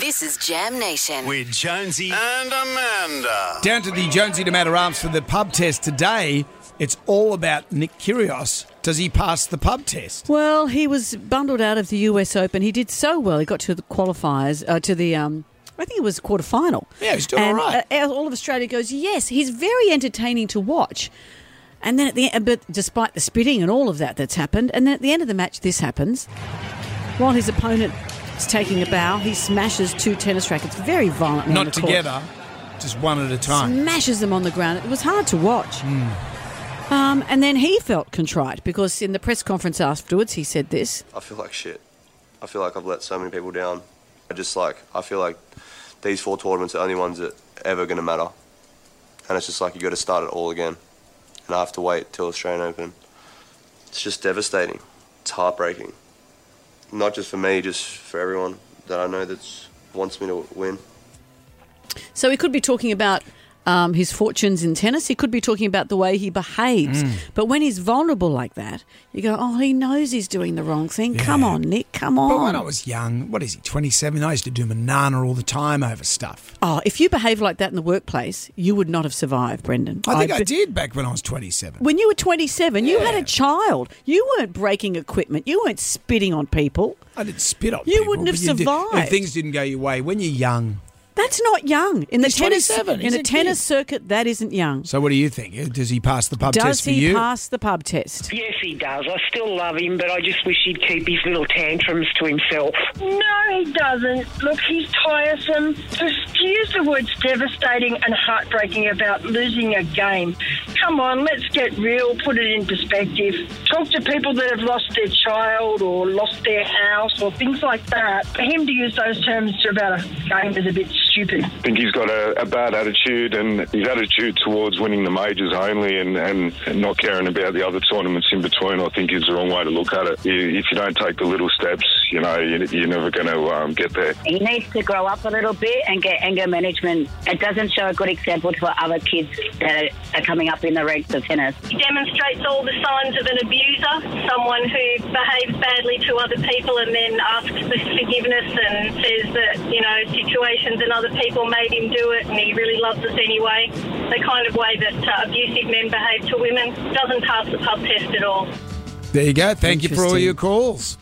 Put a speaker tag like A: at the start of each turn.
A: This is Jam Nation.
B: with Jonesy and Amanda.
C: Down to the Jonesy and Amanda Arms for the pub test today. It's all about Nick Kyrgios. Does he pass the pub test?
D: Well, he was bundled out of the US Open. He did so well. He got to the qualifiers, uh, to the, um, I think it was quarter final.
C: Yeah, he's doing
D: and,
C: all right.
D: Uh, all of Australia goes, yes, he's very entertaining to watch. And then at the end, but despite the spitting and all of that that's happened, and then at the end of the match, this happens. While his opponent is taking a bow, he smashes two tennis rackets very violently. on
C: Not
D: the court.
C: together, just one at a time.
D: smashes them on the ground. It was hard to watch. Um, and then he felt contrite because in the press conference afterwards, he said this.
E: I feel like shit. I feel like I've let so many people down. I just like I feel like these four tournaments are the only ones that ever going to matter, and it's just like you got to start it all again, and I have to wait till Australian Open. It's just devastating. It's heartbreaking. Not just for me, just for everyone that I know that wants me to win.
D: So we could be talking about um, his fortunes in tennis. He could be talking about the way he behaves.
C: Mm.
D: But when he's vulnerable like that, you go, oh, he knows he's doing the wrong thing. Come on, Nick, come on.
C: But when I was young, what is he, 27? I used to do manana all the time over stuff.
D: oh, if you behave like that in the workplace, you would not have survived, Brendan.
C: I think I,
D: be-
C: did back when I was 27.
D: When you were 27, you had a child. You weren't breaking equipment. You weren't spitting on people.
C: I didn't spit on
D: You
C: people,
D: wouldn't have
C: you did-
D: survived.
C: if things didn't go your way, when you're young.
D: That's not young. In the
C: He's
D: tennis
C: 27.
D: in
C: He's
D: a
C: a
D: tennis
C: kid.
D: circuit, that isn't young.
C: So what do you think? Does he pass the pub
D: Does
C: test for
D: he
C: you?
D: pass the pub test?
F: Yes, he does. I still love him, but I just wish he'd keep his little tantrums to himself.
G: No, he doesn't. Look, he's tiresome. Just to use the words devastating and heartbreaking about losing a game. Come on, let's get real, put it in perspective. Talk to people that have lost their child or lost their house or things like that. For him to use those terms to about a game is a bit stupid.
H: I think he's got a, a bad attitude, and his attitude towards winning the majors only and, and, and not caring about the other tournaments in between, I think, is the wrong way to look at it. You, if you don't take the little steps, you know, you, you're never going to um, get there.
I: He needs to grow up a little bit and get anger management. It doesn't show a good example for other kids that are coming up in the ranks of tennis.
G: He demonstrates all the signs of an abuser, someone who behaves badly to other people and then asks for forgiveness and says that, you know, situations and other people made him do it and he really loves us anyway. The kind of way that uh, abusive men behave to women doesn't pass the pub test at all.
C: There you go. Thank you for all your calls.